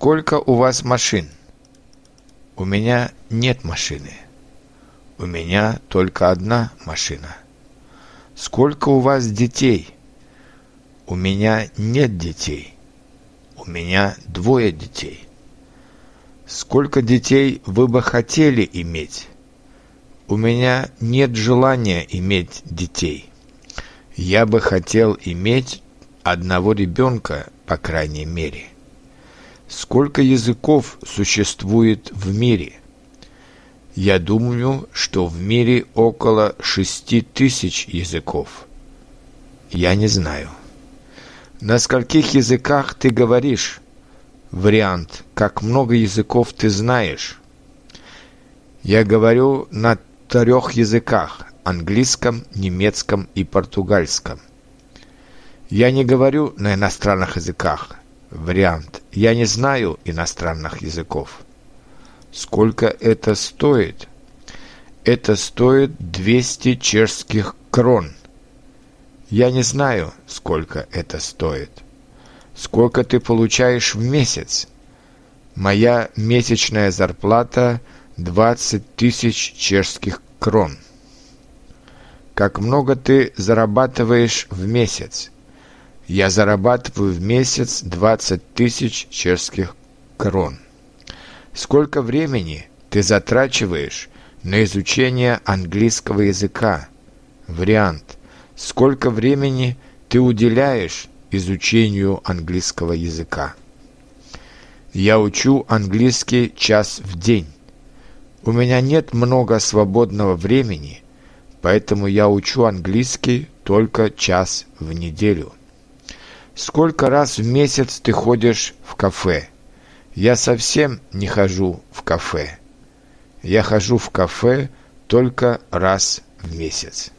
Сколько у вас машин? У меня нет машины. У меня только одна машина. Сколько у вас детей? У меня нет детей. У меня двое детей. Сколько детей вы бы хотели иметь? У меня нет желания иметь детей. Я бы хотел иметь одного ребенка, по крайней мере. Сколько языков существует в мире? Я думаю, что в мире около шести тысяч языков. Я не знаю. На скольких языках ты говоришь? Вариант. Как много языков ты знаешь? Я говорю на трех языках – английском, немецком и португальском. Я не говорю на иностранных языках. Вариант. Я не знаю иностранных языков. Сколько это стоит? Это стоит 200 чешских крон. Я не знаю, сколько это стоит. Сколько ты получаешь в месяц? Моя месячная зарплата 20 тысяч чешских крон. Как много ты зарабатываешь в месяц? Я зарабатываю в месяц 20 тысяч чешских крон. Сколько времени ты затрачиваешь на изучение английского языка? Вариант. Сколько времени ты уделяешь изучению английского языка? Я учу английский час в день. У меня нет много свободного времени, поэтому я учу английский только час в неделю. Сколько раз в месяц ты ходишь в кафе? Я совсем не хожу в кафе. Я хожу в кафе только раз в месяц.